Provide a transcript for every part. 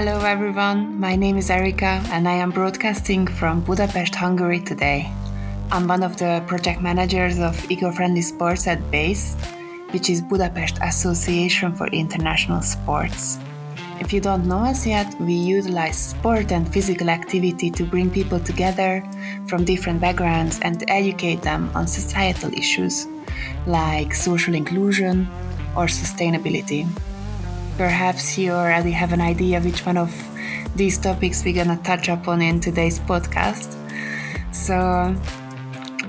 Hello everyone, my name is Erika and I am broadcasting from Budapest, Hungary today. I'm one of the project managers of eco-friendly sports at BASE, which is Budapest Association for International Sports. If you don't know us yet, we utilize sport and physical activity to bring people together from different backgrounds and educate them on societal issues like social inclusion or sustainability. Perhaps you already have an idea which one of these topics we're gonna touch upon in today's podcast. So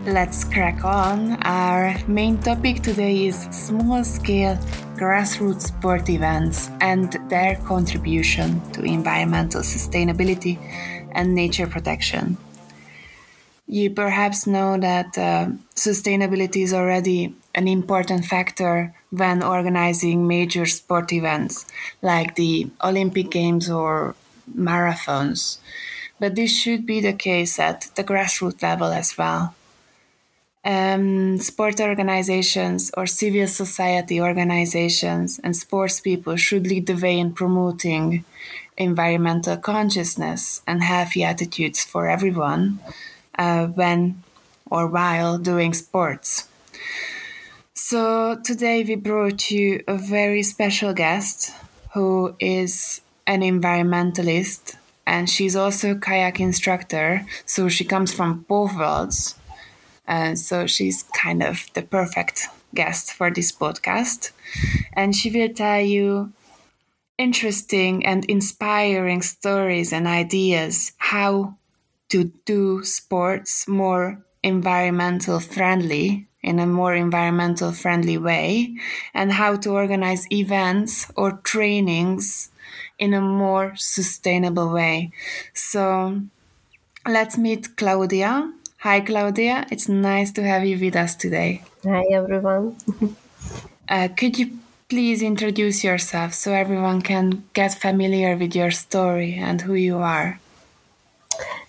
let's crack on. Our main topic today is small scale grassroots sport events and their contribution to environmental sustainability and nature protection. You perhaps know that uh, sustainability is already an important factor when organizing major sport events like the Olympic Games or marathons. But this should be the case at the grassroots level as well. Um, sport organizations or civil society organizations and sports people should lead the way in promoting environmental consciousness and healthy attitudes for everyone uh, when or while doing sports. So today we brought you a very special guest who is an environmentalist and she's also a kayak instructor. So she comes from both worlds. And so she's kind of the perfect guest for this podcast. And she will tell you interesting and inspiring stories and ideas how to do sports more environmental friendly in a more environmental friendly way and how to organize events or trainings in a more sustainable way. So let's meet Klaudia. Hi, Klaudia. It's nice to have you with us today. Hi, everyone. uh, could you please introduce yourself so everyone can get familiar with your story and who you are?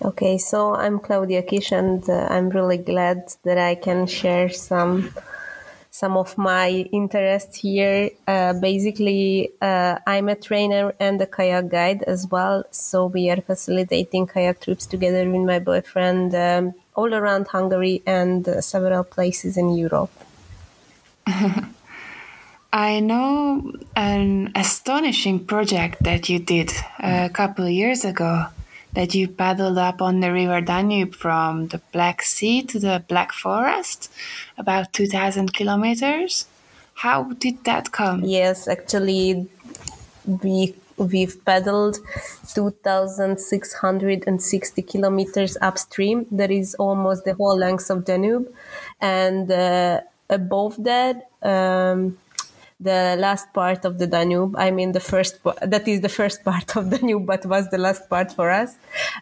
Okay, so I'm Klaudia Kis, and uh, I'm really glad that I can share some some of my interests here. Uh, basically, uh, I'm a trainer and a kayak guide as well. So we are facilitating kayak trips together with my boyfriend um, all around Hungary and uh, several places in Europe. I know an astonishing project that you did a couple years ago that you paddled up on the river Danube from the Black Sea to the Black Forest, about 2,000 kilometers. How did that come? Yes, actually, we we've paddled 2,660 kilometers upstream. That is almost the whole length of Danube, and uh, above that. Um, the last part of the Danube. I mean, the first that is the first part of the Danube, but was the last part for us.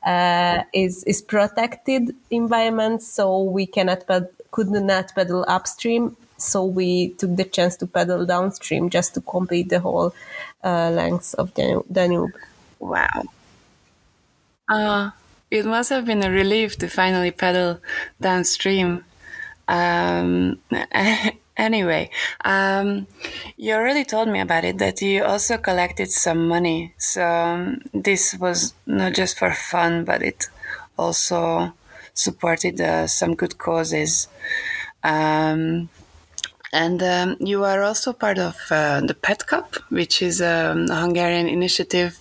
Uh, is is protected environment, so we cannot ped- could not paddle upstream. So we took the chance to paddle downstream just to complete the whole uh, length of the Danube. Wow. Uh, it must have been a relief to finally paddle downstream. Um, Anyway, um, you already told me about it that you also collected some money. So um, this was not just for fun, but it also supported uh, some good causes. Um, and um, you are also part of uh, the PET Cup, which is um, a Hungarian initiative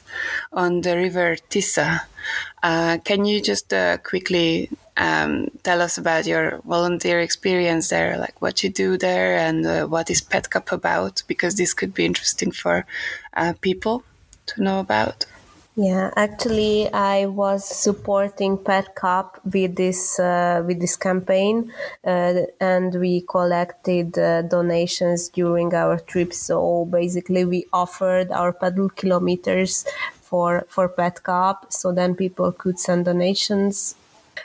on the river Tisza. Uh, can you just uh, quickly um, tell us about your volunteer experience there, like what you do there and uh, what is PET Cup about, because this could be interesting for uh, people to know about. Yeah, actually, I was supporting PET Cup with this uh, with this campaign, uh, and we collected uh, donations during our trip. So basically, we offered our paddle kilometers for for Pet Cup, so then people could send donations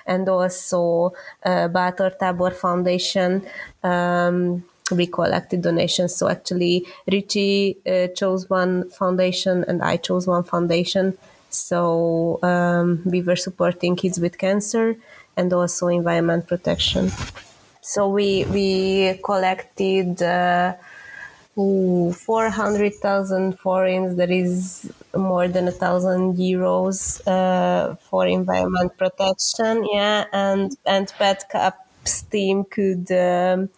and also uh, Bátor Tábor Foundation. Um, we collected donations. So actually, Richie uh, chose one foundation and I chose one foundation. So um, we were supporting kids with cancer and also environment protection. So we we collected. Uh, 400,000 forints, that is more than a thousand euros uh, for environment protection. Yeah, and, and PET Cup's team could um,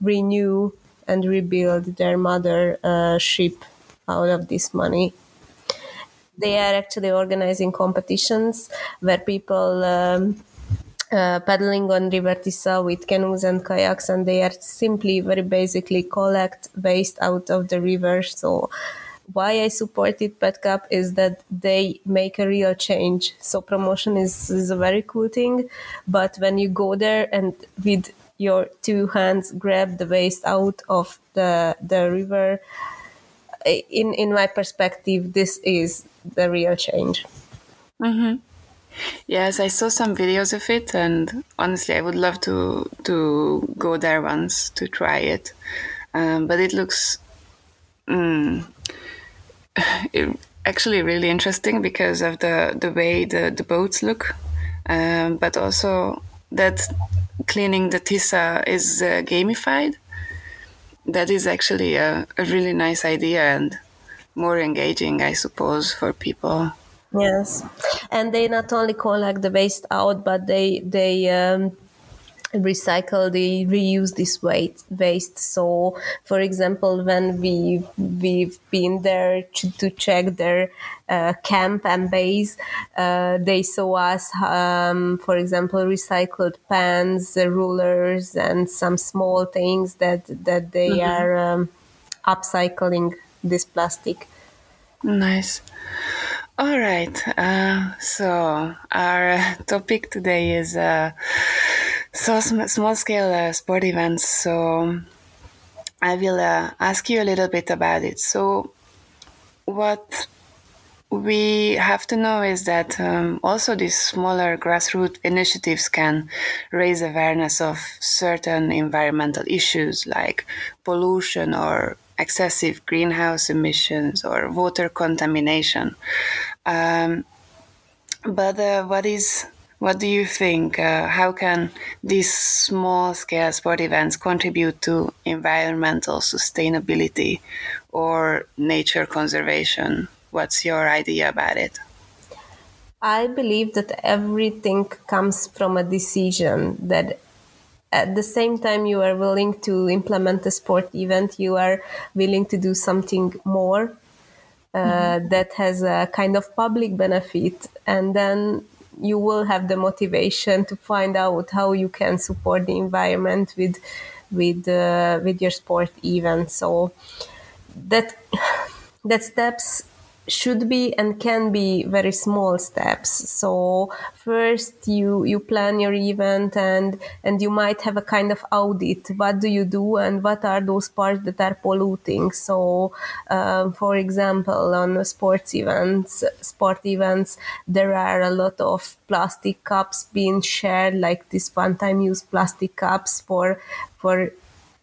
renew and rebuild their mother uh, ship out of this money. They are actually organizing competitions where people um, uh, paddling on River Tisza with canoes and kayaks, and they are simply very basically collect waste out of the river. So, why I supported PET Cup is that they make a real change. So, promotion is, is a very cool thing, but when you go there and with your two hands grab the waste out of the the river, in in my perspective, this is the real change. Mm-hmm. Yes, I saw some videos of it, and honestly, I would love to to go there once to try it. Um, but it looks mm, it, actually really interesting because of the the way the the boats look, um, but also that cleaning the Tisza is uh, gamified. That is actually a, a really nice idea and more engaging, I suppose, for people. Yes, and they not only collect the waste out, but they they um, recycle, they reuse this waste. Waste. So, for example, when we we've been there to, to check their uh, camp and base, uh, they saw us, um, for example, recycled pens, uh, rulers, and some small things that that they mm-hmm. are um, upcycling this plastic. Nice. All right. Uh, so our topic today is uh, so sm- small scale uh, sport events. So I will uh, ask you a little bit about it. So what we have to know is that um, also these smaller grassroots initiatives can raise awareness of certain environmental issues like pollution or excessive greenhouse emissions or water contamination. Um, but uh, what is what do you think? Uh, how can these small scale sport events contribute to environmental sustainability or nature conservation? What's your idea about it? I believe that everything comes from a decision that at the same time you are willing to implement a sport event you are willing to do something more mm-hmm. that has a kind of public benefit and then you will have the motivation to find out how you can support the environment with with uh, with your sport event so that that steps should be and can be very small steps. So first you you plan your event and and you might have a kind of audit. What do you do and what are those parts that are polluting? So um, for example on sports events sport events there are a lot of plastic cups being shared like this one time use plastic cups for for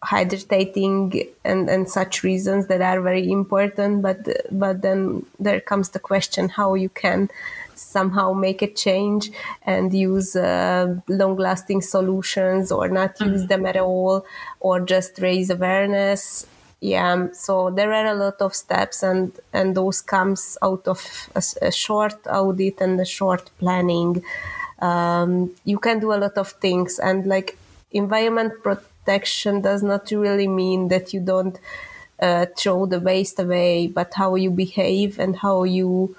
hydrating and, and such reasons that are very important but but then there comes the question how you can somehow make a change and use uh, long lasting solutions or not mm-hmm. use them at all or just raise awareness yeah so there are a lot of steps and and those comes out of a, a short audit and a short planning um, you can do a lot of things and like environment pro- protection does not really mean that you don't uh, throw the waste away, but how you behave and how you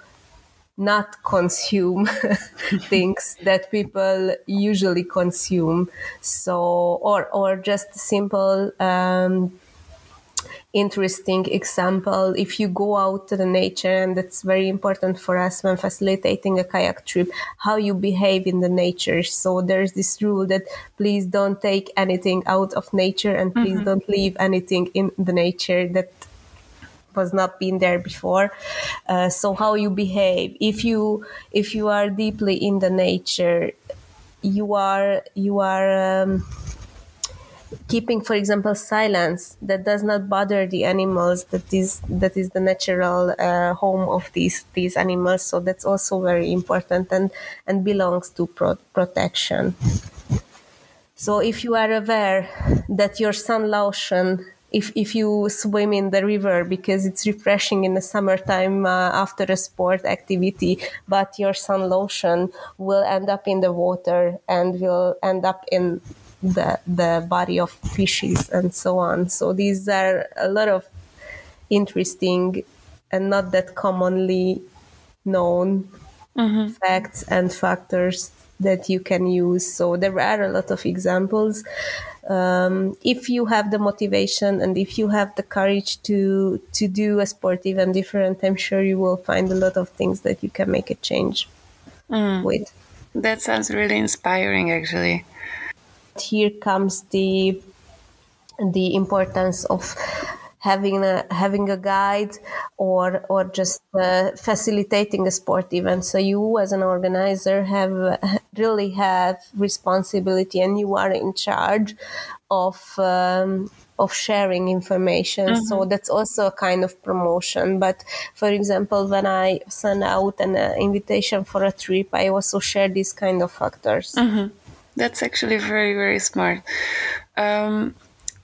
not consume things that people usually consume. So, or or just simple um, interesting example. If you go out to the nature and that's very important for us when facilitating a kayak trip how you behave in the nature. So there's this rule that please don't take anything out of nature and please mm-hmm. don't leave anything in the nature that was not been there before. Uh, so how you behave. If you if you are deeply in the nature you are you are um, keeping for example silence that does not bother the animals that is that is the natural uh, home of these these animals. So that's also very important and and belongs to pro- protection. So if you are aware that your sun lotion if, if you swim in the river because it's refreshing in the summertime uh, after a sport activity, but your sun lotion will end up in the water and will end up in the the body of fishes and so on. So these are a lot of interesting and not that commonly known mm-hmm. facts and factors that you can use. So there are a lot of examples. Um, if you have the motivation and if you have the courage to to do a sport even different, I'm sure you will find a lot of things that you can make a change mm. with. That sounds really inspiring, actually. Here comes the the importance of having a having a guide or or just uh, facilitating a sport event so you as an organizer have really have responsibility and you are in charge of um, of sharing information mm-hmm. so that's also a kind of promotion but for example when i send out an uh, invitation for a trip i also share these kind of factors mm-hmm. That's actually very very smart um,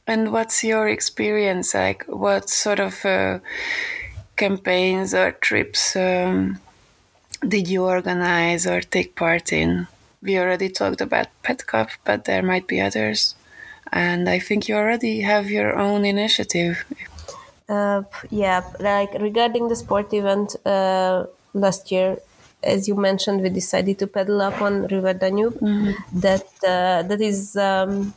and what's your experience like? What sort of uh, campaigns or trips um, did you organize or take part in? We already talked about PET Cup, but there might be others. And I think you already have your own initiative. Uh, yeah, like regarding the sport event uh, last year, as you mentioned, we decided to pedal up on River Danube. Mm-hmm. That uh, that is um,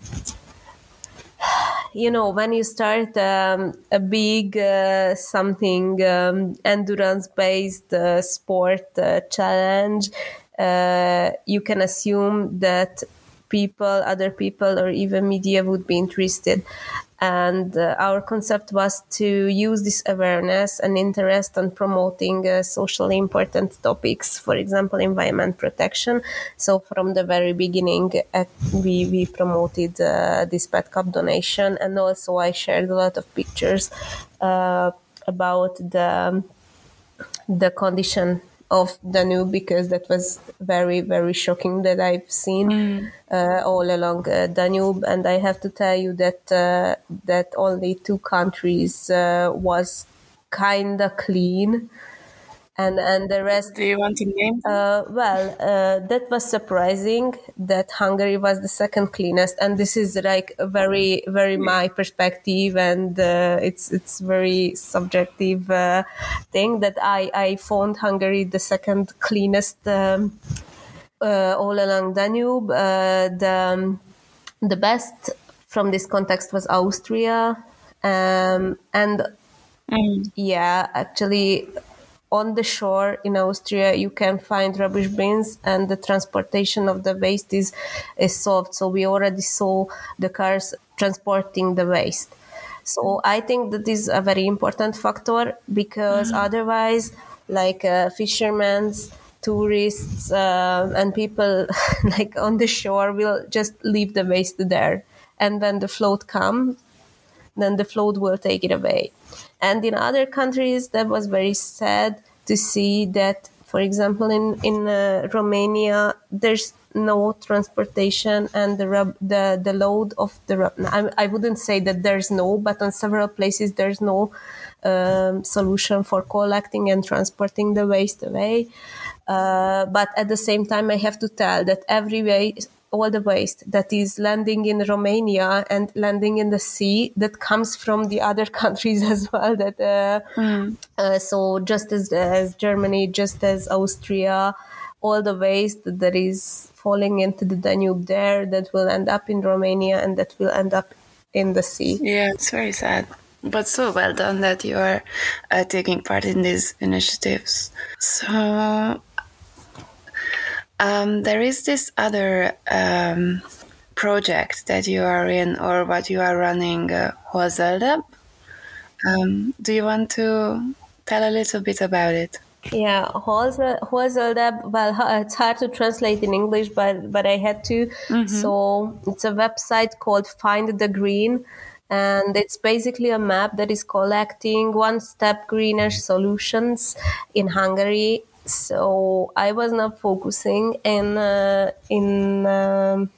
you know when you start um, a big uh, something um, endurance based uh, sport uh, challenge uh, you can assume that people other people or even media would be interested and uh, our concept was to use this awareness and interest on promoting uh, socially important topics for example environment protection. So from the very beginning uh, we, we promoted uh, this PET Cup donation. And also i shared a lot of pictures uh, about the the condition of Danube because that was very very shocking that I've seen mm. uh, all along uh, Danube, and I have to tell you that uh, that only two countries uh, was kinda clean and and the rest. Do you want to name? Uh, well, uh, that was surprising that Hungary was the second cleanest, and this is like a very very my perspective, and uh, it's it's very subjective uh, thing that I I found Hungary the second cleanest um, uh, all along Danube. Uh, the um, the best from this context was Austria, um, and mm. yeah, actually on the shore in Austria, you can find rubbish bins, and the transportation of the waste is, is solved. So we already saw the cars transporting the waste. So I think that is a very important factor because mm-hmm. otherwise, like uh, fishermen, tourists, uh, and people like on the shore will just leave the waste there, and when the float comes, then the float will take it away. And in other countries, that was very sad to see that, for example, in in uh, Romania, there's no transportation and the rub, the the load of the I, I wouldn't say that there's no, but on several places there's no um, solution for collecting and transporting the waste away. Uh, but at the same time, I have to tell that every way all the waste that is landing in Romania and landing in the sea that comes from the other countries as well. That uh, mm. uh, so just as as Germany, just as Austria, all the waste that is falling into the Danube there that will end up in Romania and that will end up in the sea. Yeah, it's very sad. But so well done that you are uh, taking part in these initiatives. So, um, there is this other um, project that you are in, or what you are running, uh, Um, do you want to tell a little bit about it? Yeah, Holzeldeb. Well, it's hard to translate in English, but but I had to. Mm-hmm. So it's a website called Find the Green, and it's basically a map that is collecting one-step greenish solutions in Hungary so I was not focusing in uh, in um,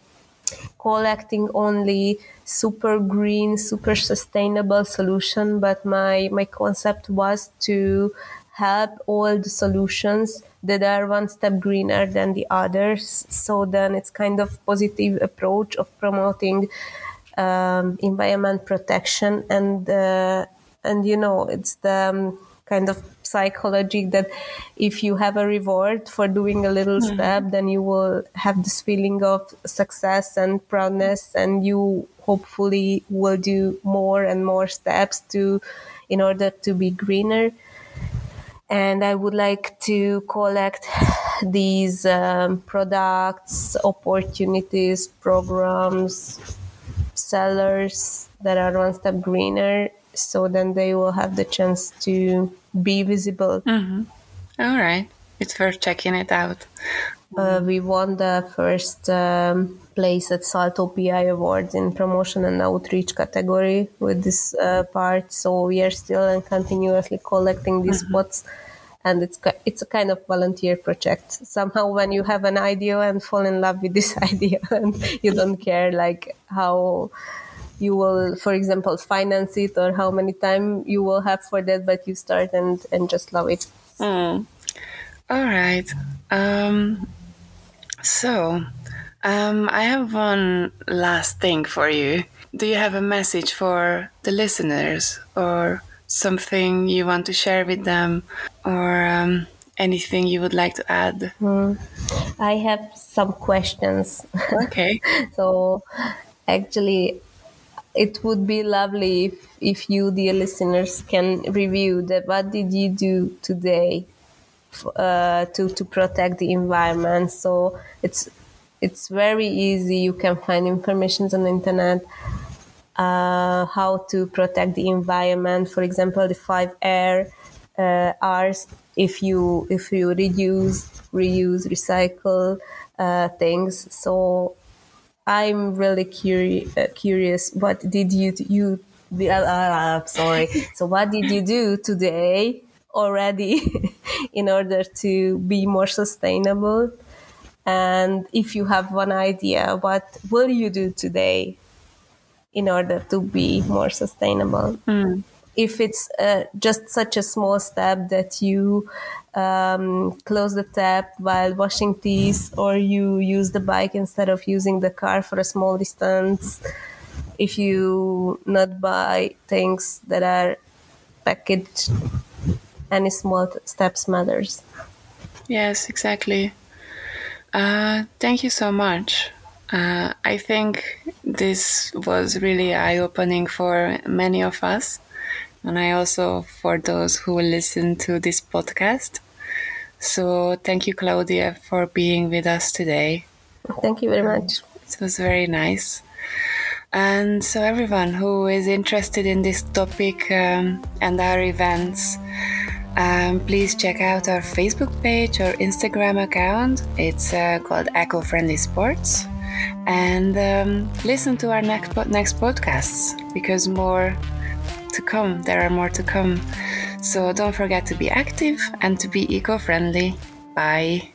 collecting only super green, super sustainable solution, but my my concept was to help all the solutions that are one step greener than the others. So then it's kind of positive approach of promoting um, environment protection and uh, and you know it's the um, kind of psychology that if you have a reward for doing a little mm-hmm. step then you will have this feeling of success and proudness and you hopefully will do more and more steps to in order to be greener and I would like to collect these um, products, opportunities, programs, sellers that are one step greener, so then they will have the chance to be visible. Mm-hmm. All right, it's worth checking it out. Uh, we won the first um, place at Salto PI Awards in promotion and outreach category with this uh, part. So we are still and continuously collecting these mm-hmm. spots. And it's it's a kind of volunteer project. Somehow, when you have an idea and fall in love with this idea, and you don't care like how you will, for example, finance it or how many time you will have for that, but you start and and just love it. Mm. All right. Um, so, um, I have one last thing for you. Do you have a message for the listeners or something you want to share with them or um, anything you would like to add? Mm. I have some questions. Okay. so, actually, it would be lovely if, if you, dear listeners, can review that. What did you do today uh, to to protect the environment? So it's it's very easy. You can find information on the internet. Uh, how to protect the environment, for example, the five uh, R's. If you if you reduce, reuse, recycle uh, things, so I'm really curious. Uh, curious, what did you you? Uh, uh, sorry. so what did you do today already in order to be more sustainable? And if you have one idea, what will you do today in order to be more sustainable? Mm. If it's uh, just such a small step that you um, close the tap while washing teeth, or you use the bike instead of using the car for a small distance. If you not buy things that are packaged, any small steps matters. Yes, exactly. Uh, thank you so much. Uh, I think this was really eye opening for many of us, and I also for those who will listen to this podcast. So thank you, Klaudia, for being with us today. Thank you very much. It was very nice. And so, everyone who is interested in this topic um, and our events, um, please check out our Facebook page or Instagram account. It's uh, called Eco Friendly Sports. And um, listen to our next, next podcasts because more to come. There are more to come. So don't forget to be active and to be eco friendly. Bye.